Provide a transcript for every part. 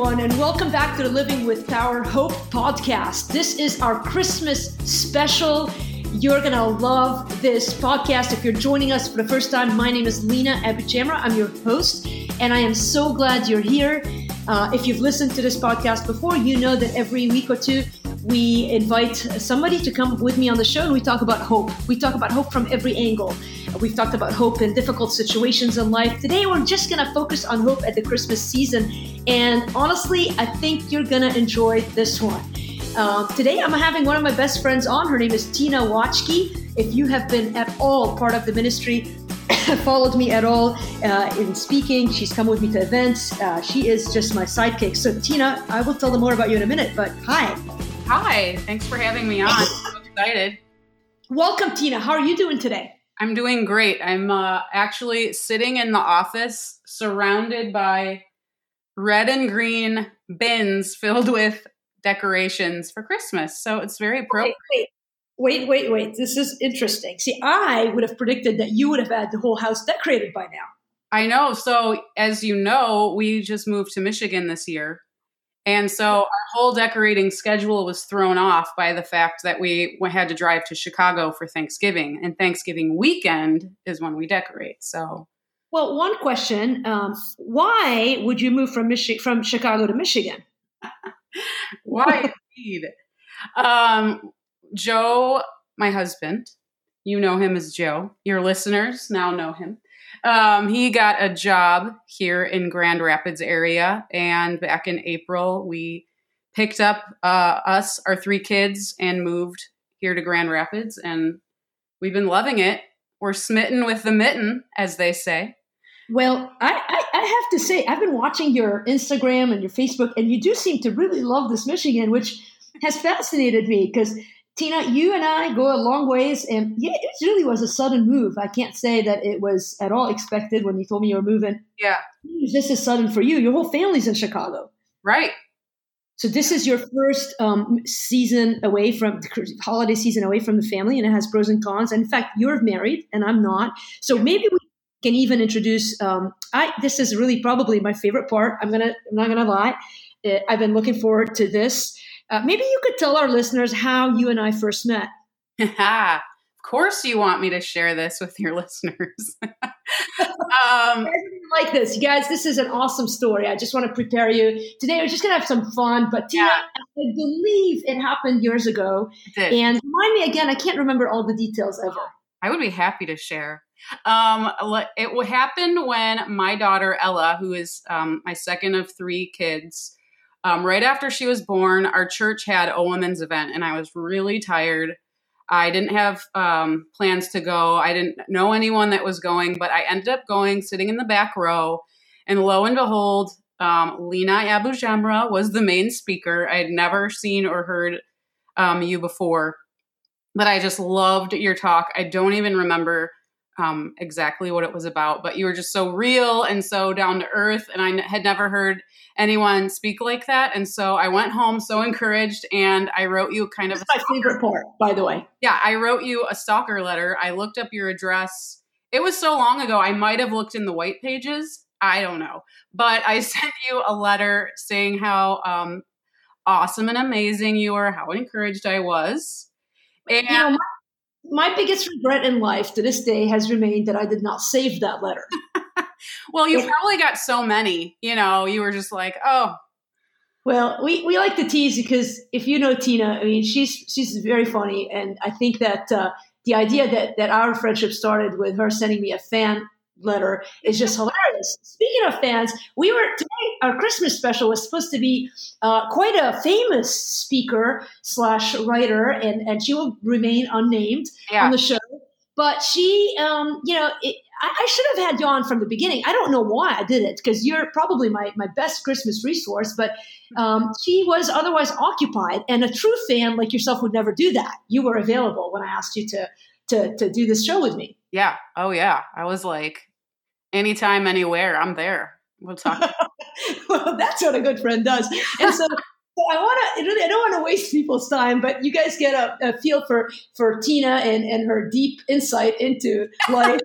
everyone, and welcome back to the Living with Power Hope podcast. This is our Christmas special. You're going to love this podcast. If you're joining us for the first time, my name is Lina AbuJamra. I'm your host, and I am so glad you're here. Uh, if you've listened to this podcast before, you know that every week or two, we invite somebody to come with me on the show and we talk about hope. We talk about hope from every angle. We've talked about hope in difficult situations in life. Today, we're just going to focus on hope at the Christmas season. And honestly, I think you're going to enjoy this one. Uh, today, I'm having one of my best friends on. Her name is Tina Watchke. If you have been at all part of the ministry, followed me at all uh, in speaking, she's come with me to events. Uh, she is just my sidekick. So, Tina, I will tell them more about you in a minute, but hi. Hi, thanks for having me on. I'm excited. Welcome, Tina. How are you doing today? I'm doing great. I'm uh, actually sitting in the office surrounded by red and green bins filled with decorations for Christmas. So it's very appropriate. Wait, wait, wait, wait. This is interesting. See, I would have predicted that you would have had the whole house decorated by now. I know. So, as you know, we just moved to Michigan this year. And so our whole decorating schedule was thrown off by the fact that we had to drive to Chicago for Thanksgiving, and Thanksgiving weekend is when we decorate. So, well, one question: um, Why would you move from Michi- from Chicago to Michigan? why indeed? Um, Joe, my husband, you know him as Joe. Your listeners now know him. Um, he got a job here in Grand Rapids area, and back in April, we picked up uh, us, our three kids, and moved here to Grand Rapids, and we've been loving it. We're smitten with the mitten, as they say. Well, I, I, I, have to say, I've been watching your Instagram and your Facebook, and you do seem to really love this Michigan, which has fascinated me because Tina, you and I go a long ways, and yeah, it really was a sudden move. I can't say that it was at all expected when you told me you were moving. Yeah, it was just as sudden for you. Your whole family's in Chicago, right? So this is your first um, season away from the holiday season away from the family, and it has pros and cons. And in fact, you're married, and I'm not. So maybe we can even introduce. Um, I this is really probably my favorite part. I'm gonna I'm not gonna lie. Uh, I've been looking forward to this. Uh, maybe you could tell our listeners how you and I first met. of course, you want me to share this with your listeners. um, like this, you guys. This is an awesome story. I just want to prepare you today. We're just gonna have some fun, but Tina, yeah. I believe it happened years ago. It and remind me again. I can't remember all the details ever. I would be happy to share. Um, it happened when my daughter Ella, who is um, my second of three kids, um, right after she was born, our church had a women's event, and I was really tired. I didn't have um, plans to go. I didn't know anyone that was going, but I ended up going, sitting in the back row, and lo and behold, um, Lina AbuJamra was the main speaker. I had never seen or heard um, you before, but I just loved your talk. I don't even remember um, exactly what it was about, but you were just so real and so down to earth. And I n- had never heard anyone speak like that. And so I went home so encouraged and I wrote you kind That's of my favorite part, by the way. Yeah, I wrote you a stalker letter. I looked up your address. It was so long ago, I might have looked in the white pages. I don't know. But I sent you a letter saying how um, awesome and amazing you were, how encouraged I was. And you know, my, my biggest regret in life to this day has remained that I did not save that letter. well, you probably got so many, you know, you were just like, oh. Well, we, we like to tease because if you know Tina, I mean, she's she's very funny, and I think that uh, the idea that that our friendship started with her sending me a fan letter is just hilarious. Speaking of fans, we were today. Our Christmas special was supposed to be uh, quite a famous speaker slash writer, and and she will remain unnamed yeah. on the show. But she, um, you know, it, I, I, should have had you on from the beginning. I don't know why I did it because you're probably my my best Christmas resource. But um, she was otherwise occupied, and a true fan like yourself would never do that. You were available when I asked you to to to do this show with me. Yeah. Oh yeah. I was like, anytime, anywhere, I'm there. We'll talk. well, that's what a good friend does. And so, so I want to really, I don't want to waste people's time, but you guys get a, a, feel for for Tina and and her deep insight into life.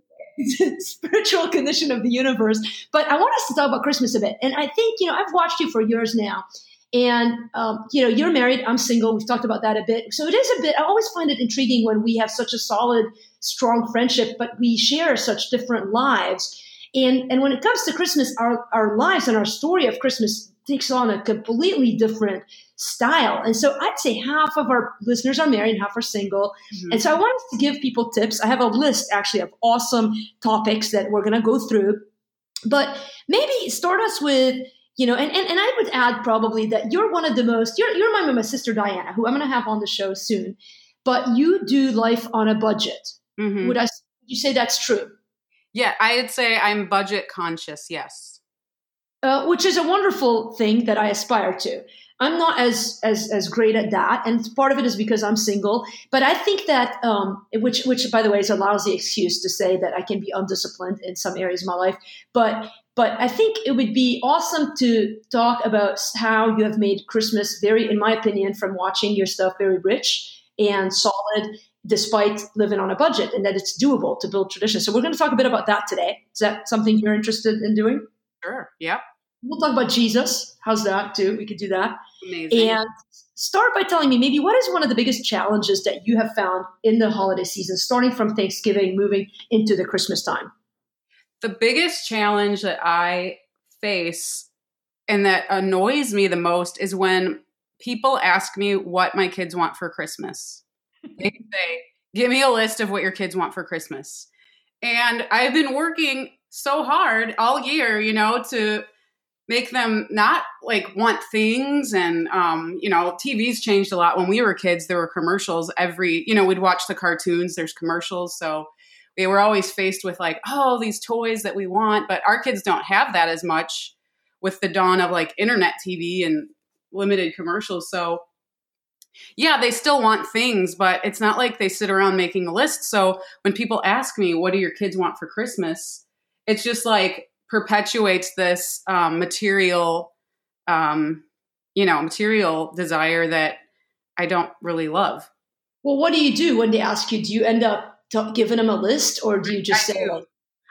spiritual condition of the universe. But I want us to talk about Christmas a bit. And I think, you know, I've watched you for years now. And, um, you know, you're married, I'm single. We've talked about that a bit. So it is a bit, I always find it intriguing when we have such a solid, strong friendship, but we share such different lives. And, and when it comes to Christmas, our, our lives and our story of Christmas takes on a completely different style. And so I'd say half of our listeners are married, half are single. Mm-hmm. And so I wanted to give people tips. I have a list actually of awesome topics that we're going to go through. But maybe start us with, you know, and, and, and I would add probably that you're one of the most, you're, you're my, my sister Diana, who I'm going to have on the show soon, but you do life on a budget. Mm-hmm. Would I, you say that's true? Yeah, I'd say I'm budget conscious. Yes. Uh, which is a wonderful thing that I aspire to. I'm not as as as great at that, and part of it is because I'm single. But I think that, um, which which by the way is a lousy excuse to say that I can be undisciplined in some areas of my life. But but I think it would be awesome to talk about how you have made Christmas very, in my opinion, from watching your stuff, very rich and solid, despite living on a budget, and that it's doable to build tradition. So we're going to talk a bit about that today. Is that something you're interested in doing? Sure. Yep. We'll talk about Jesus. How's that too? We could do that. Amazing. And start by telling me maybe what is one of the biggest challenges that you have found in the holiday season, starting from Thanksgiving, moving into the Christmas time? The biggest challenge that I face and that annoys me the most is when people ask me what my kids want for Christmas. They say, Give me a list of what your kids want for Christmas. And I've been working so hard all year, you know, to make them not like want things and um, you know tv's changed a lot when we were kids there were commercials every you know we'd watch the cartoons there's commercials so we were always faced with like oh these toys that we want but our kids don't have that as much with the dawn of like internet tv and limited commercials so yeah they still want things but it's not like they sit around making a list so when people ask me what do your kids want for christmas it's just like perpetuates this um, material, um, you know, material desire that I don't really love. Well, what do you do when they ask you? Do you end up t- giving them a list, or do you just I say? Do.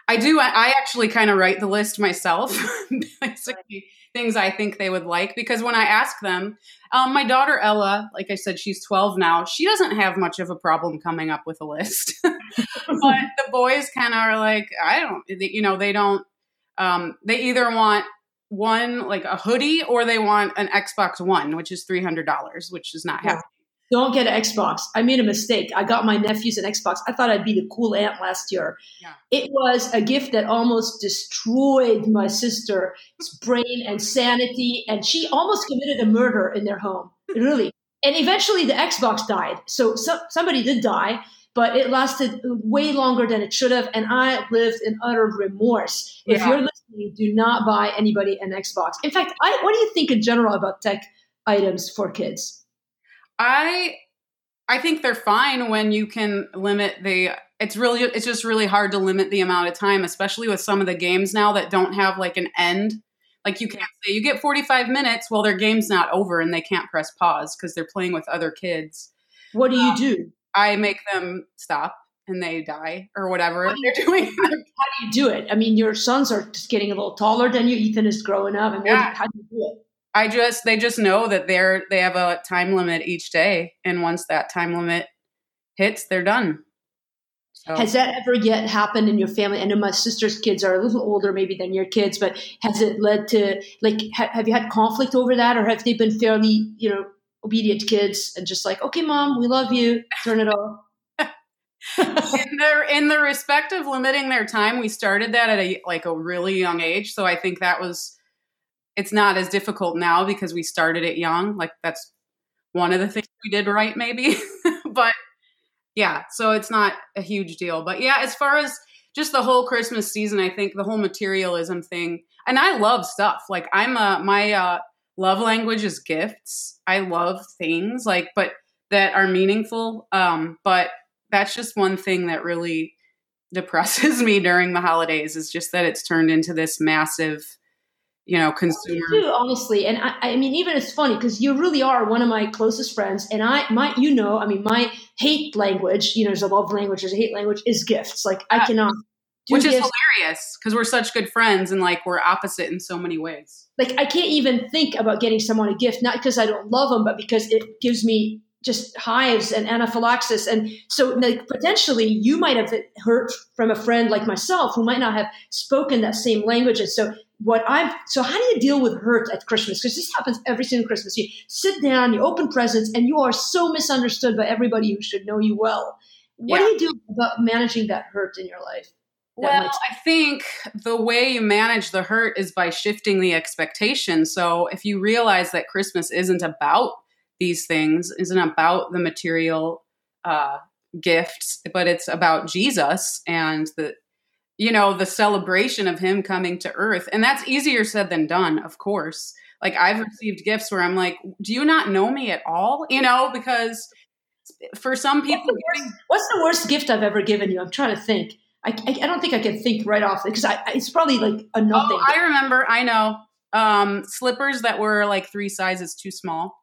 I do. I, I actually kind of write the list myself. Basically, things I think they would like because when I ask them, um, my daughter Ella, like I said, she's 12 now. She doesn't have much of a problem coming up with a list, but the boys kind of are like, I don't, you know, they don't um, they either want one like a hoodie or they want an Xbox One, which is three hundred dollars, which is not yeah. happening. Don't get an Xbox. I made a mistake. I got my nephews an Xbox. I thought I'd be the cool aunt last year. Yeah. It was a gift that almost destroyed my sister's brain and sanity, and she almost committed a murder in their home. Really. And eventually the Xbox died. So, so somebody did die but it lasted way longer than it should have. And I lived in utter remorse. Yeah. If you're listening, do not buy anybody an Xbox. In fact, I, what do you think in general about tech items for kids? I I think they're fine when you can limit the it's really it's just really hard to limit the amount of time, especially with some of the games now that don't have like an end. Like you can't say you get 45 minutes, well their game's not over and they can't press pause because they're playing with other kids. What do you um, do? I make them stop and they die or whatever they're doing. How do you do it? I mean, your sons are just getting a little taller than you. Ethan is growing up. And yeah. how do you do it? I just they just know that they're they have a time limit each day, and once that time limit hits, they're done. So. Has that ever yet happened in your family? I know my sister's kids are a little older, maybe than your kids, but has it led to like ha- have you had conflict over that, or have they been fairly you know obedient kids and just like, okay, mom, we love you, turn it off. in the in the respect of limiting their time, we started that at a like a really young age. So I think that was it's not as difficult now because we started it young. Like that's one of the things we did right, maybe. but yeah, so it's not a huge deal. But yeah, as far as just the whole Christmas season, I think the whole materialism thing, and I love stuff. Like I'm a my uh love language is gifts. I love things like, but that are meaningful. Um, but that's just one thing that really depresses me during the holidays is just that it's turned into this massive, you know, consumer. Do, honestly, and I, I mean, even it's funny because you really are one of my closest friends, and I, my, you know, I mean, my hate language, you know, there's a love language, there's a hate language, is gifts. Like I cannot which gifts. is hilarious because we're such good friends and like we're opposite in so many ways. Like I can't even think about getting someone a gift, not because I don't love them, but because it gives me just hives and anaphylaxis. And so, like, potentially, you might have heard from a friend like myself who might not have spoken that same language. And so, what I'm so, how do you deal with hurt at Christmas? Because this happens every single Christmas. You sit down, you open presents, and you are so misunderstood by everybody who should know you well. What yeah. do you do about managing that hurt in your life? Well, I think the way you manage the hurt is by shifting the expectation. So if you realize that Christmas isn't about these things isn't about the material uh, gifts, but it's about Jesus and the you know the celebration of him coming to earth. And that's easier said than done of course. Like i've received gifts where i'm like do you not know me at all? You know because for some people what's the worst, what's the worst gift i've ever given you? I'm trying to think. I, I, I don't think i can think right off because I, it's probably like a nothing. Oh, i remember i know um, slippers that were like three sizes too small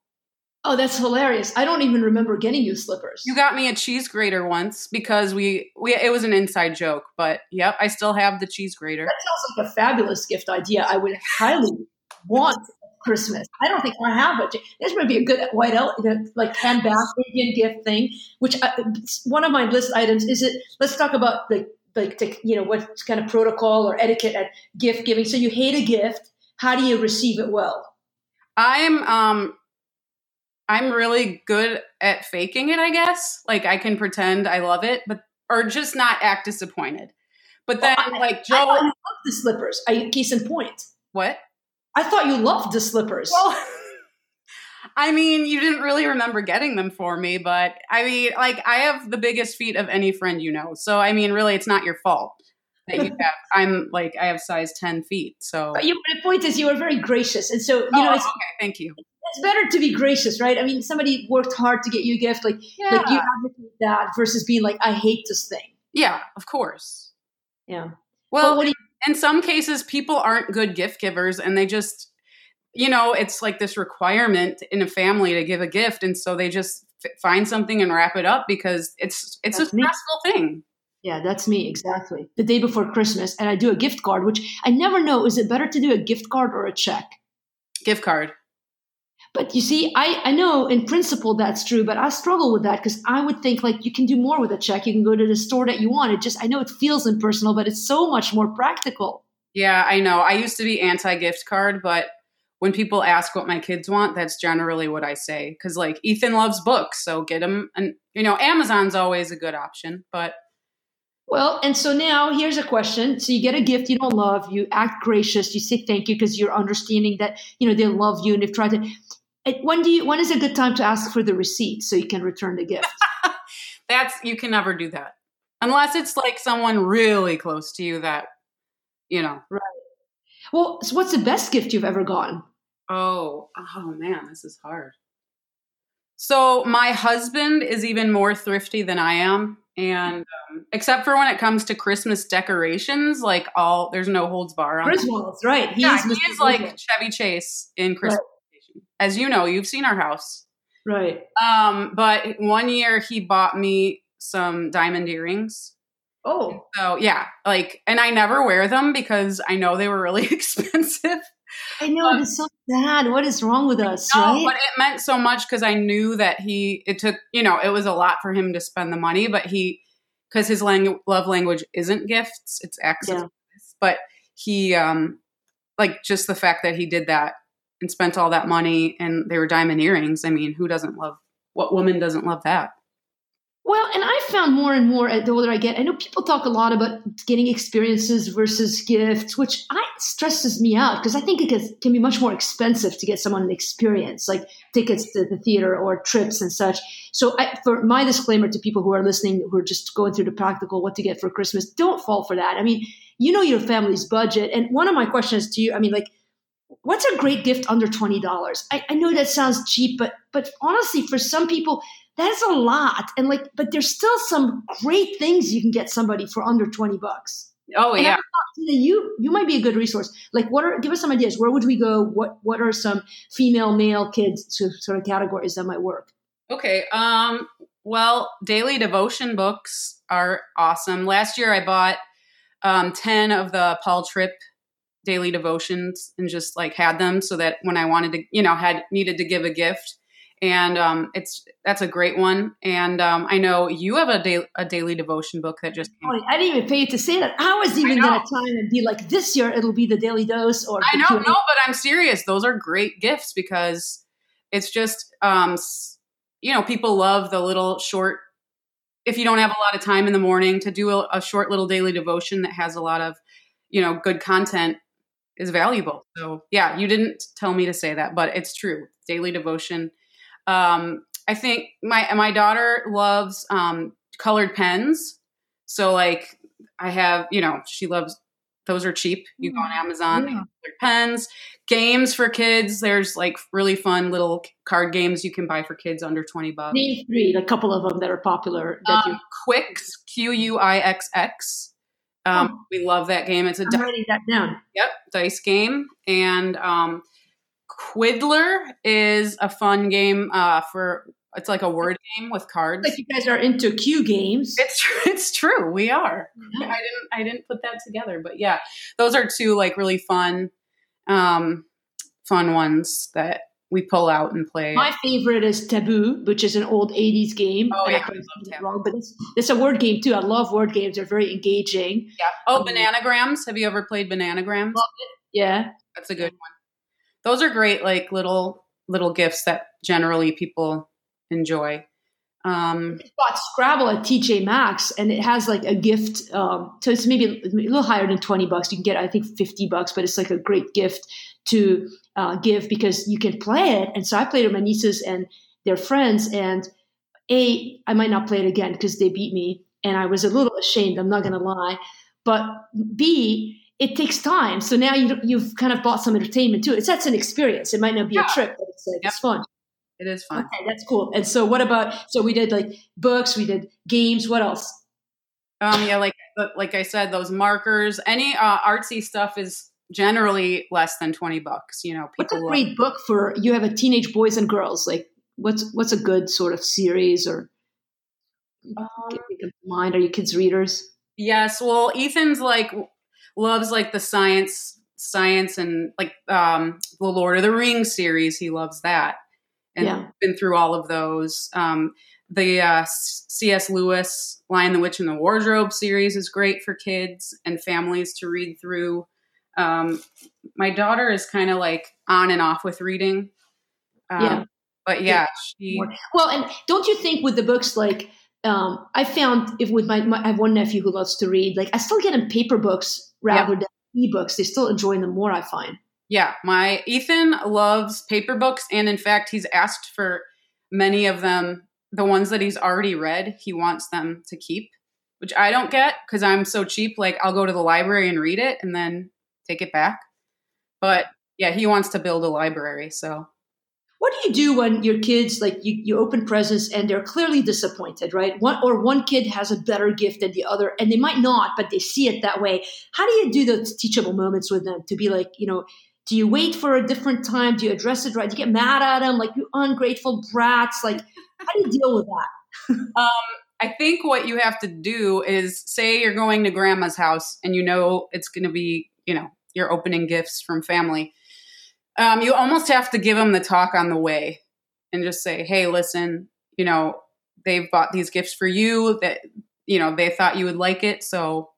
Oh, that's hilarious. I don't even remember getting you slippers. You got me a cheese grater once because we, we it was an inside joke, but yep, I still have the cheese grater. That sounds like a fabulous gift idea. I would highly want Christmas. I don't think I have it. This would be a good white elephant, like handbag Indian gift thing. Which I, one of my list items is it. Let's talk about the like the, you know what kind of protocol or etiquette at gift giving. So you hate a gift. How do you receive it well? I'm um I'm really good at faking it, I guess. Like I can pretend I love it, but or just not act disappointed. But then, well, I, like Joe, I thought you loved the slippers. I, case in point. What? I thought you loved the slippers. Well, I mean, you didn't really remember getting them for me, but I mean, like I have the biggest feet of any friend you know. So I mean, really, it's not your fault that you have. I'm like I have size ten feet. So, but you, the point is, you are very gracious, and so you oh, know. Oh, okay, thank you it's better to be gracious, right? I mean, somebody worked hard to get you a gift, like yeah. like you advocate that versus being like, I hate this thing. Yeah, of course. Yeah. Well, you- in some cases, people aren't good gift givers, and they just, you know, it's like this requirement in a family to give a gift, and so they just f- find something and wrap it up because it's it's that's a stressful me. thing. Yeah, that's me exactly. The day before Christmas, and I do a gift card, which I never know is it better to do a gift card or a check? Gift card. But you see, I, I know in principle that's true, but I struggle with that because I would think like you can do more with a check. You can go to the store that you want. It just, I know it feels impersonal, but it's so much more practical. Yeah, I know. I used to be anti gift card, but when people ask what my kids want, that's generally what I say. Cause like Ethan loves books, so get him. And, you know, Amazon's always a good option, but well, and so now here's a question. So you get a gift you don't love, you act gracious, you say thank you because you're understanding that, you know, they love you and they've tried to when do you when is a good time to ask for the receipt so you can return the gift? That's you can never do that. Unless it's like someone really close to you that you know. Right. Well, so what's the best gift you've ever gotten? Oh, oh man, this is hard. So my husband is even more thrifty than I am, and um, except for when it comes to Christmas decorations, like all there's no holds bar on. Griswolds, right? He yeah, is he is like Chevy Chase in Christmas. Right. As you know, you've seen our house. Right. Um, but one year he bought me some diamond earrings. Oh. So yeah, like and I never wear them because I know they were really expensive. I know um, it's so sad. What is wrong with us? No, right? but it meant so much because I knew that he. It took you know it was a lot for him to spend the money, but he because his lang- love language isn't gifts; it's acts. Yeah. But he um like just the fact that he did that and spent all that money and they were diamond earrings. I mean, who doesn't love what woman doesn't love that? Well, and I found more and more at the older I get, I know people talk a lot about getting experiences versus gifts, which I stresses me out because I think it can, can be much more expensive to get someone an experience, like tickets to the theater or trips and such. So, I, for my disclaimer to people who are listening, who are just going through the practical what to get for Christmas, don't fall for that. I mean, you know your family's budget, and one of my questions to you, I mean, like what's a great gift under $20 I, I, know that sounds cheap but but honestly for some people that's a lot. And like but there's still some great things you can get somebody for under 20 bucks. Oh and yeah. you you might be a good resource. Like what are give us some ideas. Where would we go? What what are some female male kids to sort of categories that might work? Okay um well daily devotion books are awesome. Last year i bought um, 10 of the Paul Tripp daily devotions and just like had them so that when I wanted to, you know, had needed to give a gift. And um, it's that's a great one. And um, I know you have a, da- a daily devotion book that just came. Oh, I didn't even pay you to say that. I was even going to time and be like, this year it'll be the daily dose. Or I don't know, no, but I'm serious. Those are great gifts because it's just, um, you know, people love the little short if you don't have a lot of time in the morning to do a, a, short little daily devotion that has a lot of you know good content is valuable so yeah you didn't tell me to say that but it's true daily devotion um, i think my my daughter loves um, colored pens. So like i have you know she loves those are cheap. You go on mm, amazon yeah. pens. Games for kids there's like really fun little card games you can buy for kids under 20 bucks. Name three a couple of them that are popular that um, Qwixx q-u-i-x-x um, oh. we love that game. It's a I'm di- writing that down. Yep dice game. And um, quiddler is a fun game uh, for it's like a word game with cards. Like you guys are into Q games. It's true. It's true. We are. Yeah. I didn't. I didn't put that together, but yeah, those are two like really fun, um, fun ones that we pull out and play. My favorite is Taboo, which is an old '80s game. Oh yeah, wrong, but it's, it's a word game too. I love word games; they're very engaging. Yeah. Oh, um, Bananagrams. Have you ever played Bananagrams? Yeah, that's a good one. Those are great, like little little gifts that generally people enjoy. Um, I bought Scrabble at TJ Maxx, and it has like a gift. Um, so it's maybe a little higher than twenty bucks. You can get, I think, fifty bucks, but it's like a great gift to uh, give because you can play it. And so I played with my nieces and their friends, and a I might not play it again because they beat me, and I was a little ashamed. I'm not going to lie, but b it takes time. So now you, you've kind of bought some entertainment too. It's that's an experience. It might not be yeah. a trip, but it's, uh, yep. it's fun. It is fun. Okay, that's cool. And so, what about? So we did like books, we did games. What else? Um, yeah, like like I said, those markers. Any uh, artsy stuff is generally less than twenty bucks. You know, people. What's a great book for you? Have a teenage boys and girls. Like, what's what's a good sort of series or? Um, mind? Are you kids readers? Yes. Well, Ethan's like loves like the science science and like um the Lord of the Rings series. He loves that and yeah. been through all of those. Um, the uh, C.S. Lewis Lion, the Witch, and the Wardrobe series is great for kids and families to read through. Um, my daughter is kind of like on and off with reading. Um, yeah. But yeah, she. Well, and don't you think with the books like um, I found if with my, my, I have one nephew who loves to read. Like I still get him paper books rather yep. than ebooks. They still enjoy them more. I find. Yeah, my Ethan loves paper books, and in fact, he's asked for many of them. The ones that he's already read, he wants them to keep, which I don't get because I'm so cheap. Like I'll go to the library and read it and then take it back. But yeah, he wants to build a library. So, what do you do when your kids like you, you open presents and they're clearly disappointed, right? One or one kid has a better gift than the other, and they might not, but they see it that way. How do you do those teachable moments with them to be like, you know? Do you wait for a different time? Do you address it right? Do you get mad at them like you ungrateful brats? Like, how do you deal with that? um, I think what you have to do is say you're going to grandma's house and you know it's going to be, you know, you're opening gifts from family. Um, you almost have to give them the talk on the way and just say, hey, listen, you know, they've bought these gifts for you that, you know, they thought you would like it. So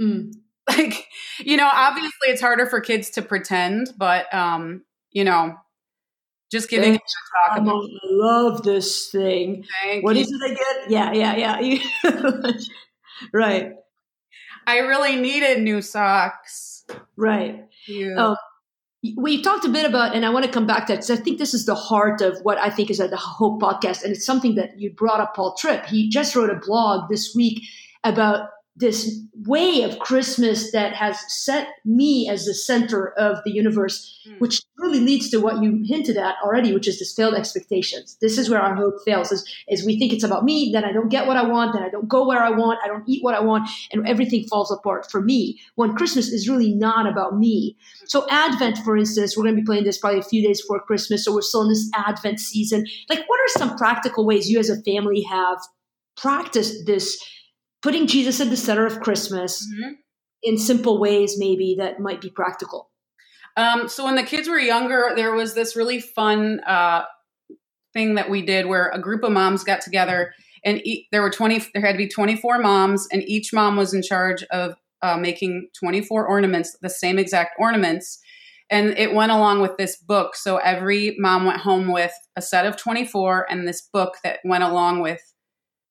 mm. like you know obviously it's harder for kids to pretend but um you know just giving them talk about I love this thing Thank What you. is it again yeah yeah yeah right i really needed new socks right um, we talked a bit about, and I want to come back to that because I think this is the heart of what I think is at the Hope podcast. And it's something that you brought up, Paul Tripp. He just wrote a blog this week about this way of Christmas that has set me as the center of the universe, mm. which really leads to what you hinted at already, which is this failed expectations. This is where our hope fails, is, is we think it's about me, then I don't get what I want, then I don't go where I want, I don't eat what I want, and everything falls apart for me. When Christmas is really not about me. So Advent, for instance, we're going to be playing this probably a few days before Christmas, so we're still in this Advent season. Like, what are some practical ways you as a family have practiced this putting Jesus at the center of Christmas mm-hmm. in simple ways, maybe that might be practical? Um, so when the kids were younger, there was this really fun uh, thing that we did where a group of moms got together and e- there were 20 there had to be 24 moms and each mom was in charge of uh, making 24 ornaments the same exact ornaments and it went along with this book so every mom went home with a set of 24 and this book that went along with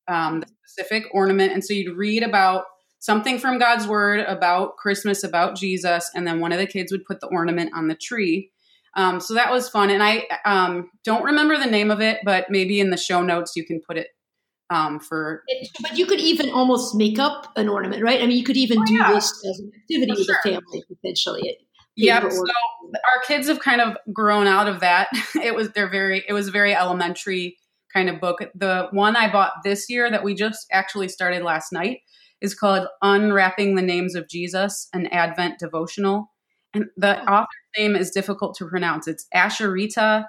um, the specific ornament and so you'd read about something from god's word about christmas about jesus and then one of the kids would put the ornament on the tree um, so that was fun and i um, don't remember the name of it but maybe in the show notes you can put it um, for it, but you could even almost make up an ornament right i mean you could even oh, do yeah. this as an activity with sure. the family potentially Yeah, So our kids have kind of grown out of that. It was they're very it was very elementary kind of book. The one I bought this year that we just actually started last night is called Unwrapping the Names of Jesus, an Advent devotional. And the oh. author's name is difficult to pronounce. It's Asheritah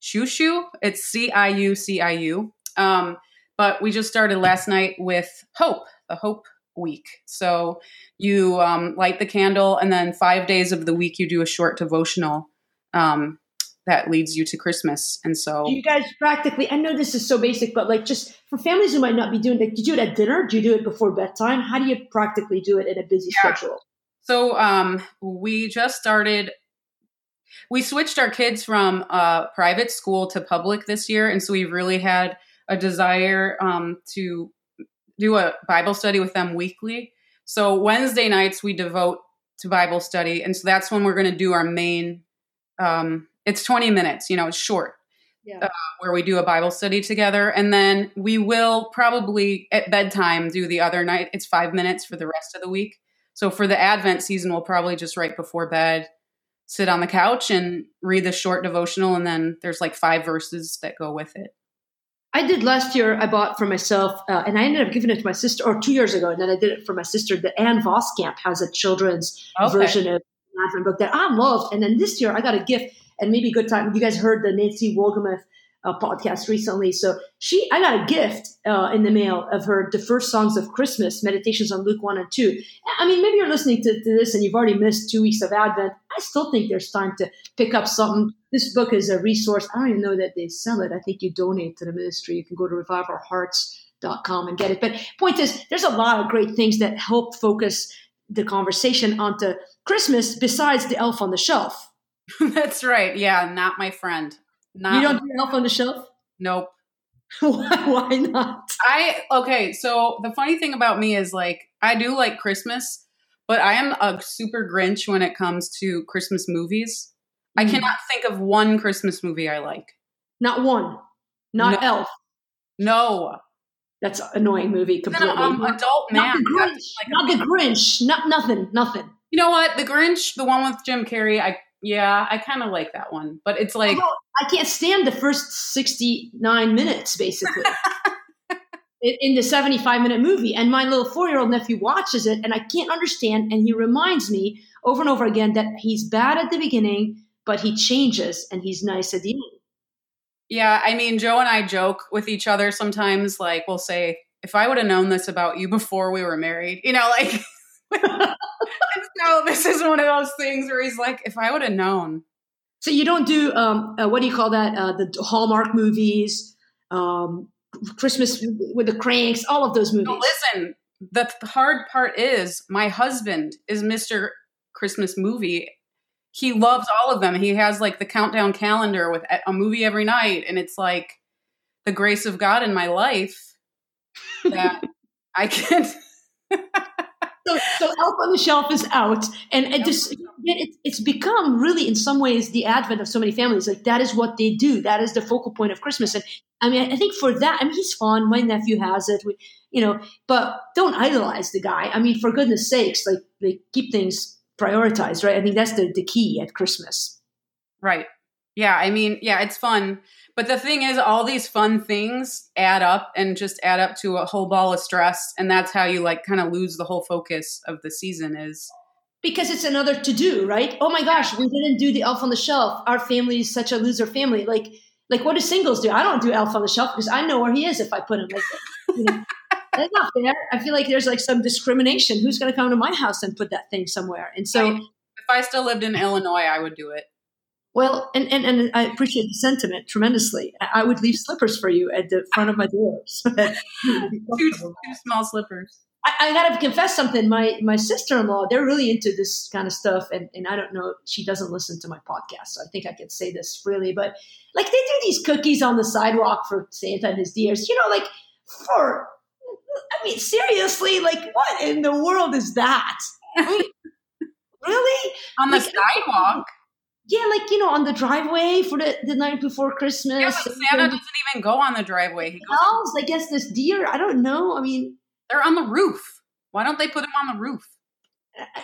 Ciuciu. It's C I U C I U. Um, but we just started last night with Hope, the Hope week. So you um, light the candle, and then five days of the week you do a short devotional um, that leads you to Christmas. And so you guys practically, I know this is so basic, but like just for families who might not be doing it, do you do it at dinner? Do you do it before bedtime? How do you practically do it in a busy yeah. schedule? So um, we just started. We switched our kids from uh, private school to public this year, and so we really had a desire um, to do a Bible study with them weekly. So Wednesday nights we devote to Bible study, and so that's when we're going to do our main. Um, it's twenty minutes, you know, it's short, yeah. uh, where we do a Bible study together, and then we will probably at bedtime do the other night. It's five minutes for the rest of the week. So for the Advent season, we'll probably just right before bed sit on the couch and read the short devotional, and then there's like five verses that go with it. I did last year. I bought for myself, uh, and I ended up giving it to my sister, or two years ago, and then I did it for my sister. The Ann Voskamp has a children's okay. version of an Advent book that I loved. And then this year, I got a gift, and maybe good time. You guys heard the Nancy Wolgemuth uh, podcast recently. So she, I got a gift uh, in the mail of her "The First Songs of Christmas: Meditations on Luke One and 2. I mean, maybe you're listening to, to this and you've already missed two weeks of Advent. I still think there's time to pick up something. This book is a resource. I don't even know that they sell it. I think you donate to the ministry. You can go to reviveourhearts.com and get it. But point is, there's a lot of great things that help focus the conversation onto Christmas besides the elf on the shelf. That's right. Yeah, not my friend. Not you don't do Elf on the Shelf? Nope. why, not? I okay. So the funny thing about me is like I do like Christmas, but I am a super Grinch when it comes to Christmas movies. Mm. I cannot think of one Christmas movie I like. Not one. Not no. Elf. No. That's an annoying movie completely. No, um, adult man. Not the Grinch. Like not the Grinch. Not nothing. Nothing. You know what? The Grinch, the one with Jim Carrey, I yeah, I kind of like that one, but it's like I can't stand the first sixty-nine minutes, basically, in, the seventy-five minute movie. And my little four-year-old nephew watches it, and I can't understand. And he reminds me over and over again that he's bad at the beginning, but he changes, and he's nice at the end. Yeah, I mean, Joe and I joke with each other sometimes. Like, we'll say, "If I would have known this about you before we were married," you know, like. so this is one of those things where he's like, if I would have known. So you don't do um, uh, what do you call that? Uh, the Hallmark movies, um, Christmas with the Cranks, all of those movies. No, listen, the hard part is my husband is Mister Christmas movie. He loves all of them. He has like the countdown calendar with a movie every night, and it's like the grace of God in my life that I can. so, so Elf on the Shelf is out, and it just it, it's become really, in some ways, the advent of so many families. Like that is what they do. That is the focal point of Christmas. And I mean, I think for that, I mean, he's fun. My nephew has it. We, you know, but don't idolize the guy. I mean, for goodness sakes, like they keep things prioritized, right? I think that's the the key at Christmas. Right. Yeah. I mean, yeah, it's fun. But the thing is, all these fun things add up and just add up to a whole ball of stress. And that's how you like kind of lose the whole focus of the season is because it's another to do, right? Oh my gosh, we didn't do the elf on the shelf. Our family is such a loser family. Like, like what do singles do? I don't do elf on the shelf because I know where he is if I put him like You know? That's not fair. I feel like there's like some discrimination. Who's going to come to my house and put that thing somewhere? And so, I- if I still lived in Illinois, I would do it. Well, and, and, and I appreciate the sentiment tremendously. I would leave slippers for you at the front of my door. So that you would be Two, two small slippers. I, I gotta confess something. My my sister in law, they're really into this kind of stuff, and, and I don't know. She doesn't listen to my podcast, so I think I could say this freely. But like they do these cookies on the sidewalk for Santa and his dears, You know, like for I mean, seriously, like what in the world is that? I mean, really? On the Like- sidewalk. Yeah, like you know, on the driveway for the, the night before Christmas. Yeah, but Santa doesn't even go on the driveway. He goes, else, I guess this deer. I don't know. I mean, they're on the roof. Why don't they put them on the roof?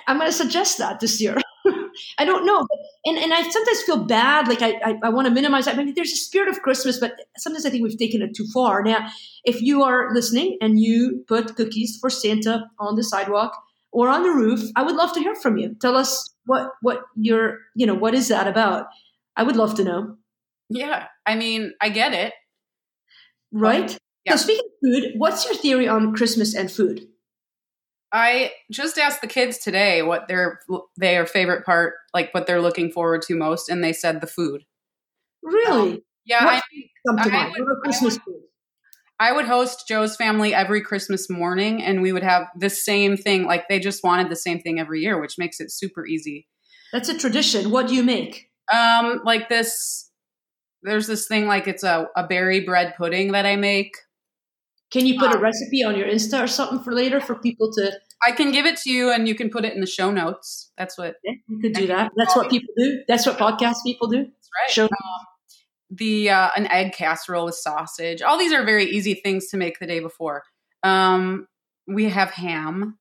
I'm going to suggest that this year. I don't know, but, and and I sometimes feel bad. Like I I, I want to minimize that. I mean, there's a spirit of Christmas, but sometimes I think we've taken it too far. Now, if you are listening and you put cookies for Santa on the sidewalk or on the roof, I would love to hear from you. Tell us what what your you know what is that about. I would love to know. Yeah, I mean, I get it. Right. Yeah. So speaking of food, what's your theory on Christmas and food? I just asked the kids today what their their favorite part, like what they're looking forward to most, and they said the food. Really? Um, yeah, What- I, to I would- What are Christmas food? I would host Joe's family every Christmas morning, and we would have the same thing. Like they just wanted the same thing every year, which makes it super easy. That's a tradition. What do you make? Um, like this, there's this thing like it's a, a berry bread pudding that I make. Can you put a Um, recipe on your Insta or something for later for people to? I can give it to you, and you can put it in the show notes. That's what. Yeah, you could do that. That's what people do. That's what podcast people do. That's right. Show the uh, an egg casserole with sausage. All these are very easy things to make the day before. Um, we have ham,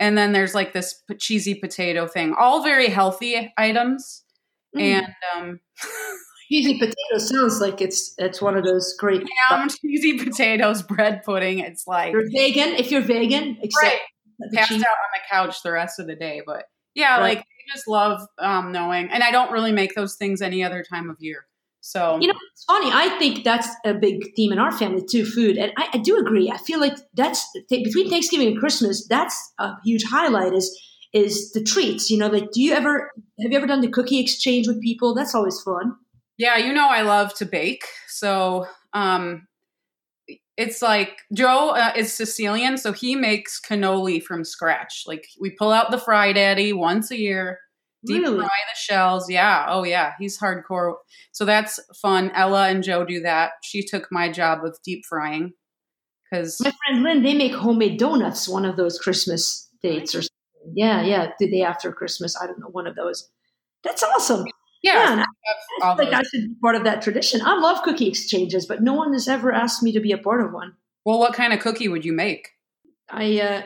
and then there's like this p- cheesy potato thing. All very healthy items, Mm. and um, cheesy potato sounds like it's it's one of those great. ham, cheesy potatoes, bread pudding. It's like You're vegan if you're vegan, except right, passed cheese. out on the couch the rest of the day. But yeah, Right. like I just love um, knowing, and I don't really make those things any other time of year. So You know, it's funny. I think that's a big theme in our family too. Food, and I, I do agree. I feel like that's th- between Thanksgiving and Christmas. That's a huge highlight. Is is the treats? You know, like do you ever have you ever done the cookie exchange with people? That's always fun. Yeah, you know I love to bake. So um it's like Joe uh, is Sicilian, so he makes cannoli from scratch. Like we pull out the fry daddy once a year, deep Really? fry the shells. Yeah, oh yeah, he's hardcore. So that's fun. Ella and Joe do that. She took my job with deep frying because My friend Lynn, they make homemade donuts one of those Christmas dates or something. Yeah, yeah, the day after Christmas. I don't know, one of those. That's awesome. yeah, Yeah, I I have all feel like I should be part of that tradition. I love cookie exchanges, but no one has ever asked me to be a part of one. well, what kind of cookie would you make? I uh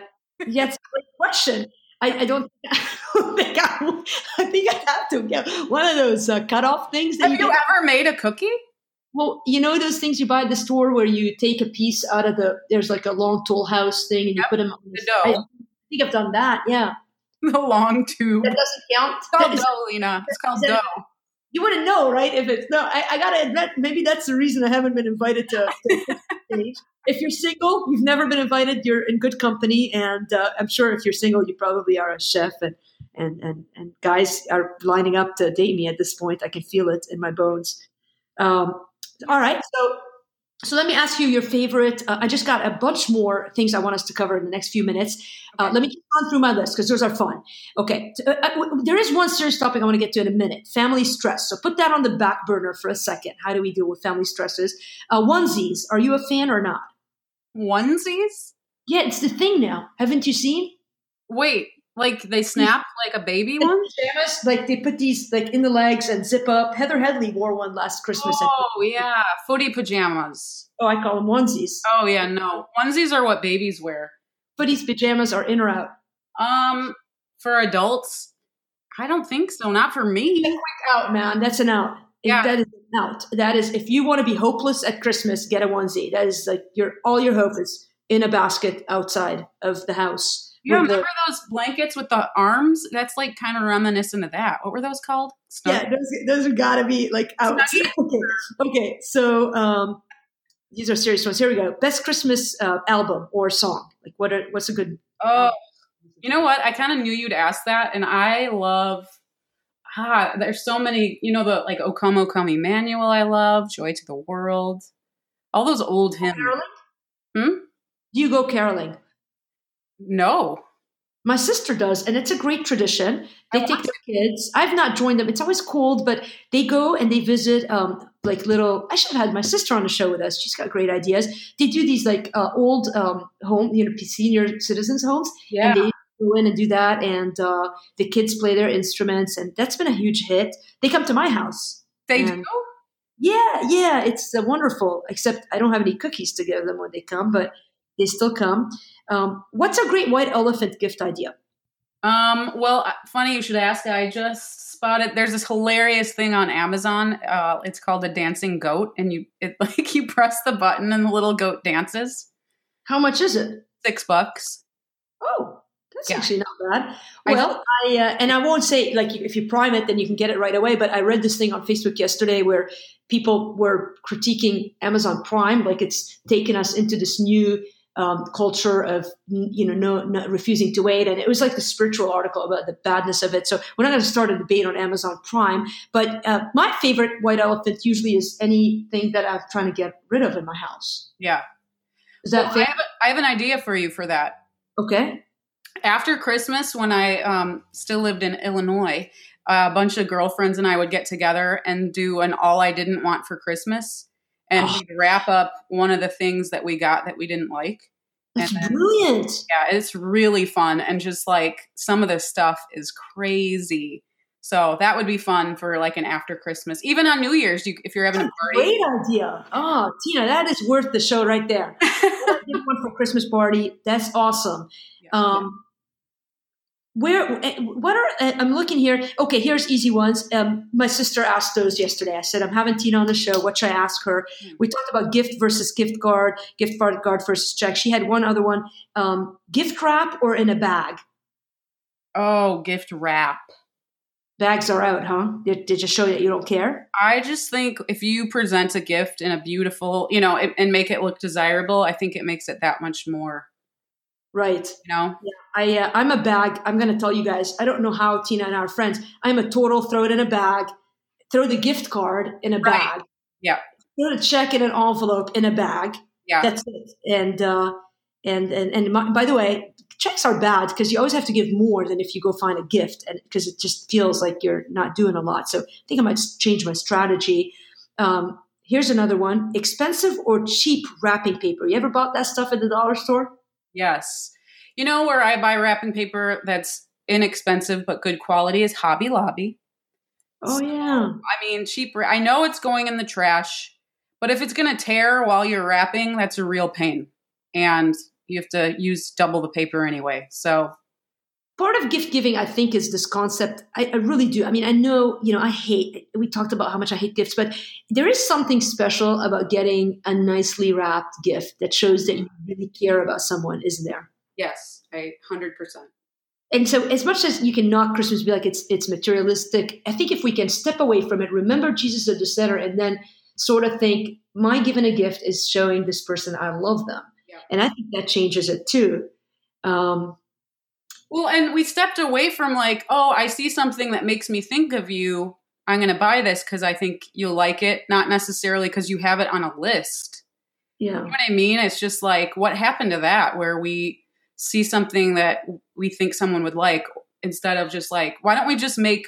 yeah, it's a great question. I, I don't I think I, I think I have to get one of those uh, cutoff things that Have you you ever made a cookie? Well, you know those things you buy at the store where you take a piece out of the there's like a long tool house thing and you put them on the dough. I think I've done that. Yeah, The long tube. that doesn't count. It's called is- dough, Lina. It's called dough. you wouldn't know, right? If it's no, I, I gotta admit, maybe that's the reason I haven't been invited to. to if you're single, you've never been invited. You're in good company, and uh, I'm sure if you're single, you probably are a chef, and and and and guys are lining up to date me at this point. I can feel it in my bones. Um, all right, so. So let me ask you your favorite. Uh, I just got a bunch more things I want us to cover in the next few minutes. Uh, let me just run through my list because those are fun. Okay, uh, uh, there is one serious topic I want to get to in a minute: family stress. So put that on the back burner for a second. How do we deal with family stresses? Uh, onesies. Are you a fan or not? Onesies? Yeah, it's the thing now. Haven't you seen? Wait, like they snap like a baby one? Pajamas, like they put these like in the legs and zip up. Heather Headley wore one last Christmas. Oh yeah, footy pajamas. Oh, I call them onesies. Oh yeah, no. Onesies are what babies wear. Footy's pajamas are in or out. Um, for adults, I don't think so. Not for me. Out, man. That's an out. Yeah. That is an out. That is if you want to be hopeless at Christmas, get a onesie. That is like your all your hope is in a basket outside of the house. You with the- remember those blankets with the arms? That's like kind of reminiscent of that. What were those called? Snug- yeah, those, those have got to be like out. Okay, okay. So, um, these are serious ones. Here we go. Best Christmas uh, album or song. Like what? Are, what's a good? Oh, you know what? I kind of knew you'd ask that, and I love. Ah, there's so many. You know the like "O Come, O Come Emmanuel." I love "Joy to the World." All those old hymns. Caroling? Hmm? Do you go caroling? No. My sister does, and it's a great tradition. They I take their kids. I've not joined them. It's always cold, but they go and they visit um, like little. I should have had my sister on the show with us. She's got great ideas. They do these like uh, old um, home, you know, senior citizens homes, Yeah. and they go in and do that. And uh, the kids play their instruments, and that's been a huge hit. They come to my house. They do. Yeah, yeah, it's uh, wonderful. Except I don't have any cookies to give them when they come, but they still come. Um, what's a great white elephant gift idea? Um, well, uh, funny you should ask. I just spotted there's this hilarious thing on Amazon. Uh, it's called the dancing goat, and you it like you press the button and the little goat dances. How much is it? Six bucks. Oh, that's Yeah. actually not bad. I- Well, I, uh, and I won't say like if you prime it, then you can get it right away. But I read this thing on Facebook yesterday where people were critiquing Amazon Prime, like it's taken us into this new um, culture of you know no, no refusing to wait, and it was like the spiritual article about the badness of it. So we're not going to start a debate on Amazon Prime, but uh, my favorite white elephant usually is anything that I'm trying to get rid of in my house. Yeah. Is that Well, I have, a, I have an idea for you for that. okay? After Christmas, when I um, still lived in Illinois, a bunch of girlfriends and I would get together and do an all I didn't want for Christmas. And Oh. we'd wrap up one of the things that we got that we didn't like. That's then- brilliant. Yeah, it's really fun. And just like some of this stuff is crazy. So that would be fun for like an after Christmas. Even on New Year's, you, if you're having a party. Great idea. Oh, Tina, that is worth the show right there. One for Christmas party. That's awesome. Yeah. Um, where? eh, What are? eh, I'm looking here. Okay, here's easy ones. Um, my sister asked those yesterday. I said I'm having Tina on the show. What should I ask her? Hmm. We talked about gift versus gift card, gift card card versus check. She had one other one: um, gift wrap or in a bag. oh, gift wrap. Bags are out, huh? Did, you show that you don't care? I just think if you present a gift in a beautiful, you know, and and make it look desirable, I think it makes it that much more, Right. you know? I uh, I'm a bag. I'm going to tell you guys. I don't know how Tina and I are friends. I'm a total throw it in a bag, throw the gift card in a Right. bag. Yeah. Throw the check in an envelope in a bag. Yeah. That's it. And uh, and and and my, by the way, checks are bad because you always have to give more than if you go find a gift, and because it just feels like you're not doing a lot. So I think I might change my strategy. Um, here's another one: expensive or cheap wrapping paper. You ever bought that stuff at the dollar store? Yes. You know where I buy wrapping paper that's inexpensive but good quality is Hobby Lobby. Oh yeah. I mean, cheap. I know it's going in the trash, but if it's going to tear while you're wrapping, that's a real pain. And you have to use double the paper anyway. So, part of gift giving i think is this concept I, I really do i mean i know you know i hate we talked about how much i hate gifts but there is something special about getting a nicely wrapped gift that shows that you really care about someone isn't there yes, I 100%. and so as much as you can knock christmas be like it's it's materialistic i think if we can step away from it remember jesus at the center and then sort of think my giving a gift is showing this person i love them Yeah. and i think that changes it too um, Well, and we stepped away from like, oh, I see something that makes me think of you. I'm going to buy this because I think you'll like it, not necessarily because you have it on a list. yeah You know what I mean? It's just like, what happened to that where we see something that we think someone would like instead of just like, why don't we just make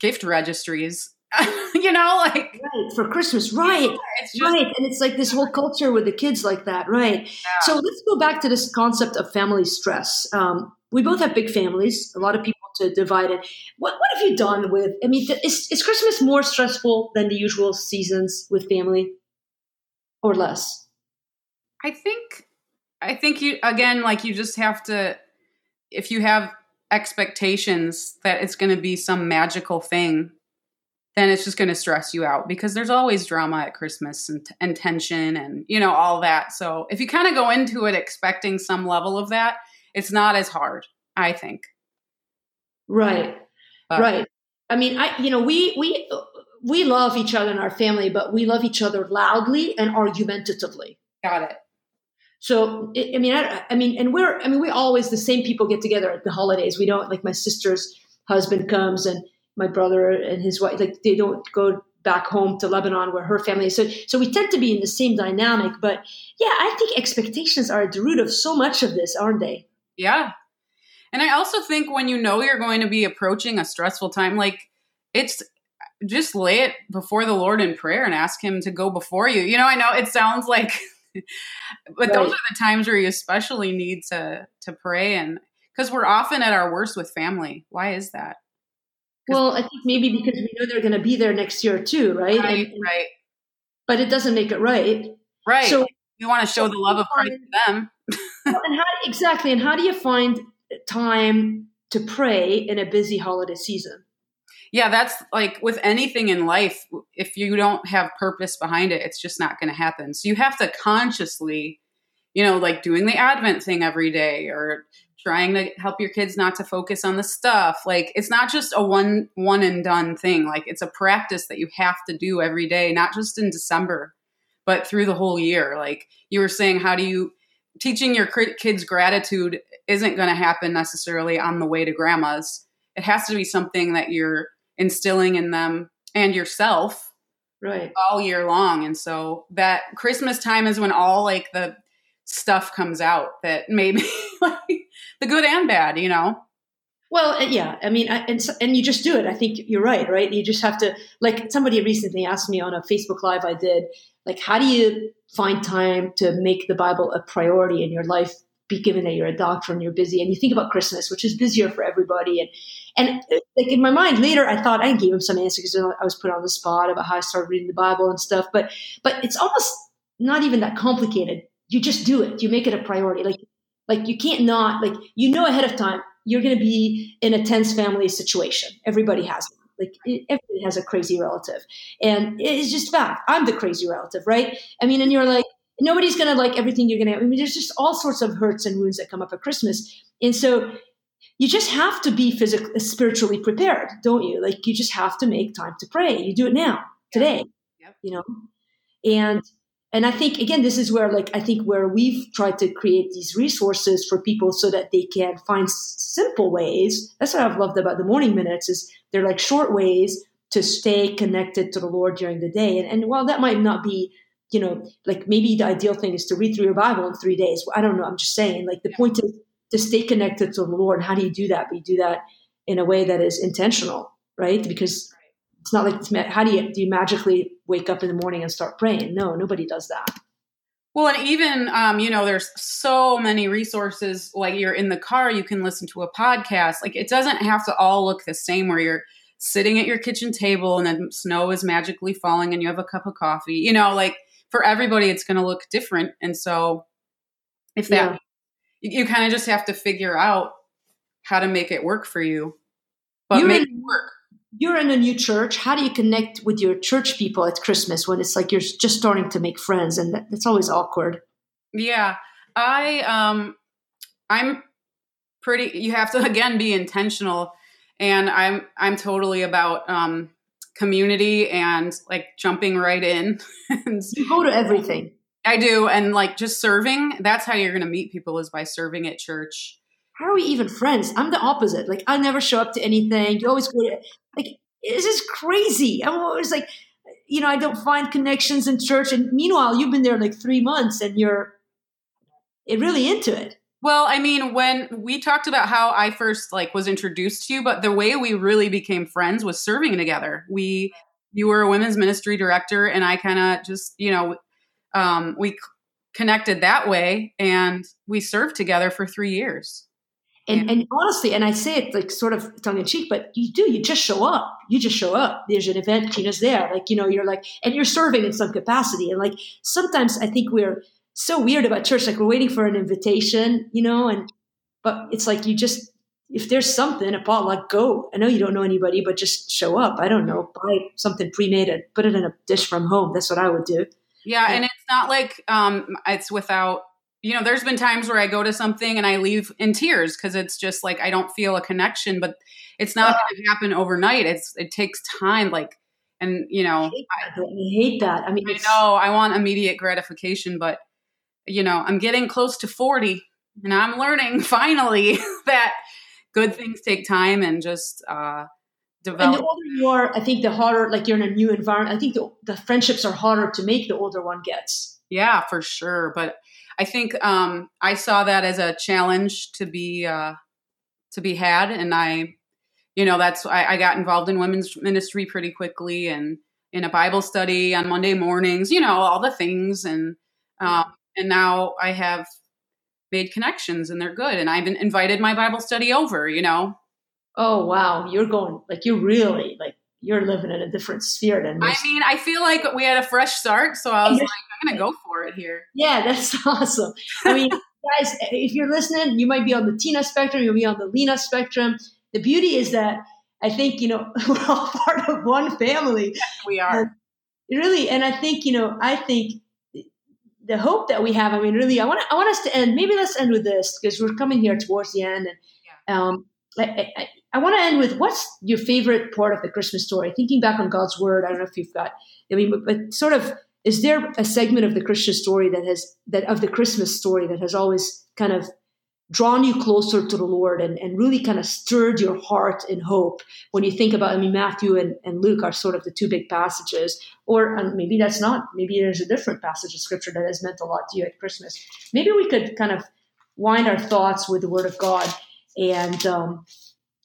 gift registries? you know, like, right for christmas right it's just, right and it's like this whole culture with the kids like that right so let's go back to this concept of family stress um, we both have big families a lot of people to divide it what, what have you done with i mean is, is christmas more stressful than the usual seasons with family? Or less? I think I think you again like you just have to if you have expectations that it's going to be some magical thing then it's just going to stress you out because there's always drama at Christmas and, and tension and you know all that. So if you kind of go into it expecting some level of that, it's not as hard, I think. right But- right i mean i you know we we we love each other in our family, but we love each other loudly and argumentatively. Got it. So I mean, I, I, mean, and we're I mean, we always the same people get together at the holidays. We don't like my sister's husband comes and my brother and his wife like they don't go back home to Lebanon where her family is. So so we tend to be in the same dynamic. But yeah, I think expectations are at the root of so much of this, aren't they? Yeah. And I also think when you know you're going to be approaching a stressful time, like it's just lay it before the Lord in prayer and ask Him to go before you. You know, I know it sounds like, but right. those are the times where you especially need to to pray, and because we're often at our worst with family. Why is that? Well, I think maybe because we know they're going to be there next year too, right? Right, and, right. But it doesn't make it right. Right. So you want to show the love of Christ to them. And how, exactly. And how do you find time to pray in a busy holiday season? yeah, that's like with anything in life, if you don't have purpose behind it, it's just not going to happen. So you have to consciously, you know, like doing the Advent thing every day or trying to help your kids not to focus on the stuff. Like it's not just a one one and done thing. Like it's a practice that you have to do every day, not just in December, but through the whole year. Like you were saying, how do you teaching your kids gratitude isn't going to happen necessarily on the way to grandma's. It has to be something that you're instilling in them and yourself right. all year long. And so that christmas time is when all like the stuff comes out that maybe like the good and bad you know well uh, yeah i mean I, and, and you just do it. I think you're right right? You just have to like somebody recently asked me on a facebook live i did like how do you find time to make the bible a priority in your life be given that you're a doctor and you're busy? And you think about christmas which is busier for everybody and and like in my mind later i thought i gave him some answer because i was put on the spot about how i started reading the bible and stuff but but it's almost not even that complicated. You just do it. You make it a priority. Like like you can't not like you know ahead of time you're going to be in a tense family situation everybody has like everybody has a crazy relative and it's just fact i'm the crazy relative right i mean and you're like nobody's going to like everything you're going to. Have. I mean, there's just all sorts of hurts and wounds that come up at Christmas, and so you just have to be physically, spiritually prepared, don't you? Like you just have to make time to pray. You do it now, today, yep. you know, and and I think again, this is where like I think where we've tried to create these resources for people so that they can find simple ways. That's what I've loved about the morning minutes is they're like short ways to stay connected to the Lord during the day. And, and while that might not be you know, like maybe the ideal thing is to read through your Bible in three days. I don't know. I'm just saying, like, the point is to stay connected to the Lord. How do you do that? But you do that in a way that is intentional, right? Because it's not like, it's, how do you, do you magically wake up in the morning and start praying? No, nobody does that. Well, and even, um, you know, there's so many resources. Like you're in the car, you can listen to a podcast. Like it doesn't have to all look the same where you're sitting at your kitchen table and then snow is magically falling and you have a cup of coffee. You know, like for everybody it's going to look different and so if that yeah. you, you kind of just have to figure out how to make it work for you but you're make it work you're in a new church how do you connect with your church people at christmas when it's like you're just starting to make friends and that, that's always awkward yeah i um i'm pretty you have to again be intentional and i'm i'm totally about um community and like jumping right in. and you go to everything. I do. And like just serving, that's how you're going to meet people is by serving at church. How are we even friends? I'm the opposite. Like I never show up to anything. You always go to like this is crazy. I'm always like, you know, I don't find connections in church. And meanwhile, you've been there like three months and you're really into it. Well, I mean, when we talked about how I first like was introduced to you, but the way we really became friends was serving together. We you were a women's ministry director and I kind of just, you know, um, we connected that way and we served together for 3 years. And, and honestly, and I say it like sort of tongue in cheek, but you do, you just show up. You just show up. There's an event, Tina's there. Like, you know, you're like, and you're serving in some capacity. And like, sometimes I think we're, so weird about church. Like we're waiting for an invitation, you know, and but it's like you just if there's something a potluck, go. I know you don't know anybody, but just show up. I don't know, buy something pre-made and put it in a dish from home. That's what I would do. Yeah, and it's not like um, it's without. You know, there's been times where I go to something and I leave in tears because it's just like I don't feel a connection. But it's not going to happen overnight. It's it takes time. Like And you know, I hate that. I, hate that. I mean, I know I want immediate gratification, but you know, I'm getting close to 40 and I'm learning finally that good things take time and just uh, develop. And the older you are, I think the harder, like you're in a new environment. I think the, the friendships are harder to make the older one gets. Yeah, for sure. But I think um, I saw that as a challenge to be uh, to be had, and I, you know, that's I, I got involved in women's ministry pretty quickly, and in a Bible study on Monday mornings. You know, all the things, and um, and now I have made connections, and they're good, and I've invited my Bible study over. You know. Oh wow, you're going like you're really like you're living in a different sphere than I mean, I feel like we had a fresh start, so I was like, I'm gonna go for it here. Yeah, that's awesome. I mean, guys, if you're listening, you might be on the Tina spectrum, you'll be on the Lina spectrum. The beauty is that I think you know we're all part of one family. We are and really, and I think you know, I think the hope that we have. I mean, really, I want I want us to end. Maybe let's end with this because we're coming here towards the end, and yeah. um, I, I, I want to end with what's your favorite part of the Christmas story? Thinking back on God's word, I don't know if you've got, I mean, but, but sort of, is there a segment of the Christian story that has, that of the Christmas story that has always kind of drawn you closer to the Lord and, and really kind of stirred your heart in hope when you think about, I mean, Matthew and, and Luke are sort of the two big passages, or maybe that's not, maybe there's a different passage of scripture that has meant a lot to you at Christmas. Maybe we could kind of wind our thoughts with the word of God and, um,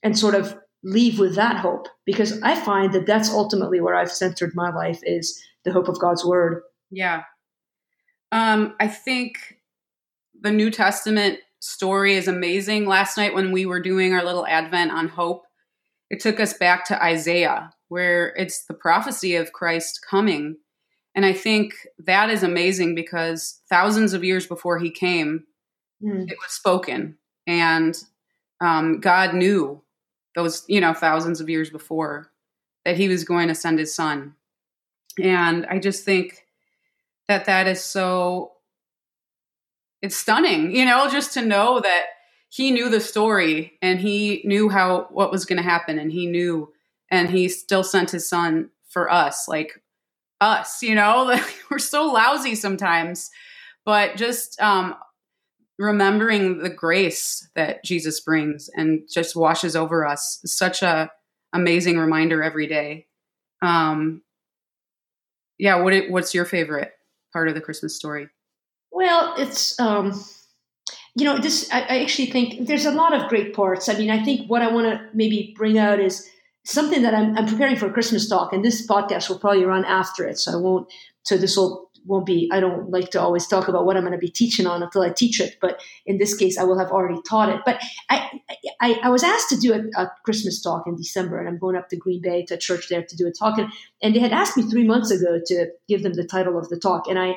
and sort of leave with that hope because I find that that's ultimately where I've centered my life is the hope of God's word. Yeah. Um, I think the New Testament story is amazing. Last night when we were doing our little advent on hope, it took us back to Isaiah where it's the prophecy of Christ coming. And I think that is amazing because thousands of years before he came, mm. it was spoken. And um, God knew those, you know, thousands of years before that he was going to send his son. And I just think that that is so it's stunning, you know, just to know that he knew the story and he knew how what was going to happen and he knew and he still sent his son for us, like us, you know, we're so lousy sometimes, but just um remembering the grace that Jesus brings and just washes over us such a amazing reminder every day. Um, yeah, what what's your favorite part of the Christmas story? Well, it's um, you know this. I, I actually think there's a lot of great parts. I mean, I think what I want to maybe bring out is something that I'm, I'm preparing for a Christmas talk, and this podcast will probably run after it, so I won't. So this will won't be i don't like to always talk about what i'm going to be teaching on until i teach it but in this case i will have already taught it but i i, I was asked to do a, a, christmas talk in december and i'm going up to green bay to a church there to do a talk and, and they had asked me three months ago to give them the title of the talk and i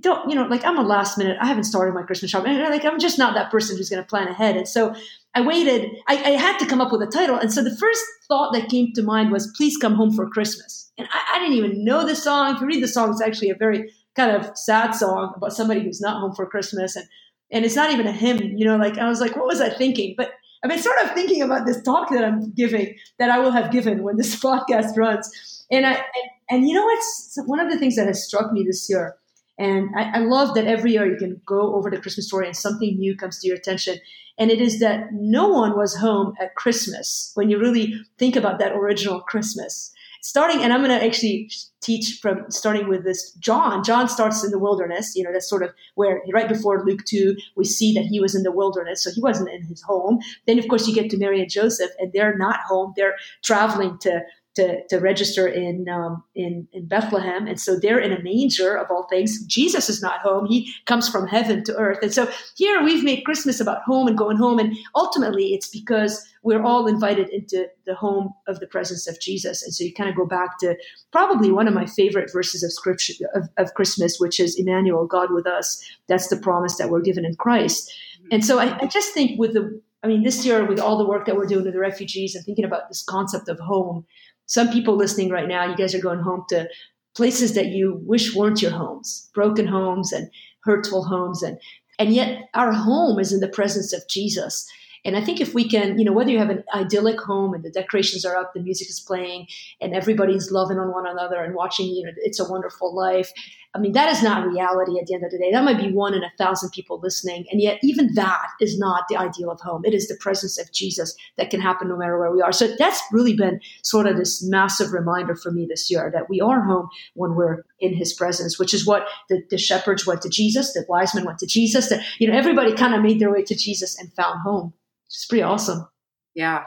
don't you know like i'm a last minute i haven't started my christmas shopping and like i'm just not that person who's going to plan ahead and so i waited I, I had to come up with a title and so the first thought that came to mind was please come home for christmas and I, I, didn't even know the song. If you read the song, it's actually a very kind of sad song about somebody who's not home for Christmas, and and it's not even a hymn. You know, like I was like, what was I thinking? But I've been sort of thinking about this talk that I'm giving that I will have given when this podcast runs, and I and, and you know what's one of the things that has struck me this year. And I, I love that every year you can go over the Christmas story and something new comes to your attention. And it is that no one was home at Christmas when you really think about that original Christmas starting, and I'm going to actually teach from starting with this John. John starts in the wilderness. You know, that's sort of where right before Luke 2, we see that he was in the wilderness. So he wasn't in his home. Then, of course, you get to Mary and Joseph, and they're not home. They're traveling to to, to register in, um, in in Bethlehem, and so they're in a manger of all things. Jesus is not home; he comes from heaven to earth, and so here we've made Christmas about home and going home, and ultimately it's because we're all invited into the home of the presence of Jesus, and so you kind of go back to probably one of my favorite verses of scripture of, of Christmas, which is Emmanuel, God with us. That's the promise that we're given in Christ, and so I, I just think with the I mean, this year with all the work that we're doing with the refugees and thinking about this concept of home, some people listening right now, you guys are going home to places that you wish weren't your homes, broken homes and hurtful homes. And, and yet our home is in the presence of Jesus. And I think if we can, you know, whether you have an idyllic home and the decorations are up, the music is playing, and everybody's loving on one another and watching, you know, It's a Wonderful Life. I mean, that is not reality at the end of the day. That might be one in a thousand people listening. And yet, even that is not the ideal of home. It is the presence of Jesus that can happen no matter where we are. So that's really been sort of this massive reminder for me this year that we are home when we're in his presence, which is what the, the shepherds went to Jesus, the wise men went to Jesus, that, you know, everybody kind of made their way to Jesus and found home. It's pretty awesome. Yeah.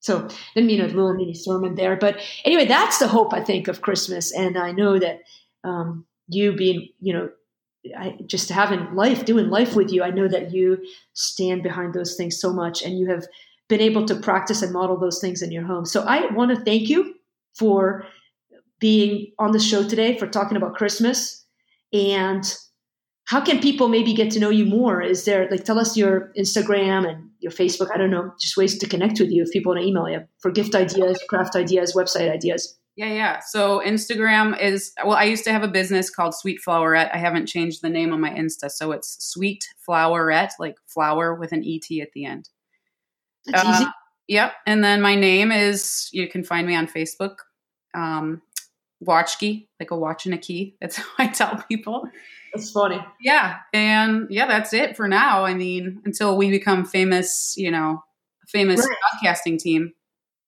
So you know, a little mini sermon there. But anyway, that's the hope, I think, of Christmas. And I know that um, you being, you know, I, just having life, doing life with you, I know that you stand behind those things so much and you have been able to practice and model those things in your home. So I want to thank you for being on the show today, for talking about Christmas. And how can people maybe get to know you more? Is there, like, tell us your Instagram and your Facebook, I don't know, just ways to connect with you if people want to email you for gift ideas, craft ideas, website ideas. Yeah, yeah. So Instagram is well, I used to have a business called Sweet Flowerette. I haven't changed the name on my Insta, so it's Sweet Flowerette, like flower with an et at the end. That's uh, easy. Yep. And then my name is you can find me on Facebook. Um, Watchkey, like a watch and a key. That's how I tell people. That's funny. Yeah. And yeah, that's it for now. I mean, until we become famous, you know, famous right. podcasting team.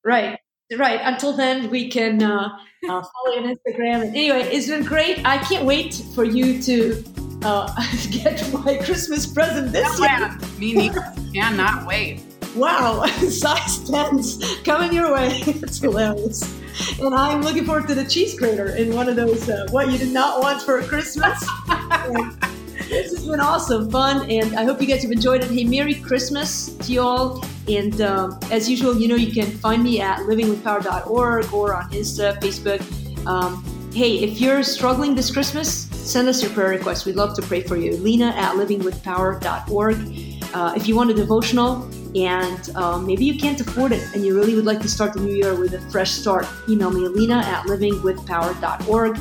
Right. Right. Until then, we can uh, uh, follow you on Instagram. And anyway, it's been great. I can't wait for you to uh, get my Christmas present this oh, year. Me neither. Cannot wait. Wow, size 10s coming your way. It's hilarious. And I'm looking forward to the cheese grater in one of those, uh, what you did not want for Christmas. This has been awesome, fun, and I hope you guys have enjoyed it. Hey, Merry Christmas to you all. And um, as usual, you know, you can find me at livingwithpower.org or on Insta, Facebook. Um, hey, if you're struggling this Christmas, send us your prayer requests. We'd love to pray for you. Lina at livingwithpower.org. Uh, if you want a devotional and um, maybe you can't afford it and you really would like to start the new year with a fresh start, email me, Lina at livingwithpower.org.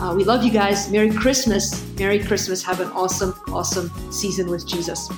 Uh, we love you guys. Merry Christmas. Merry Christmas. Have an awesome, awesome season with Jesus.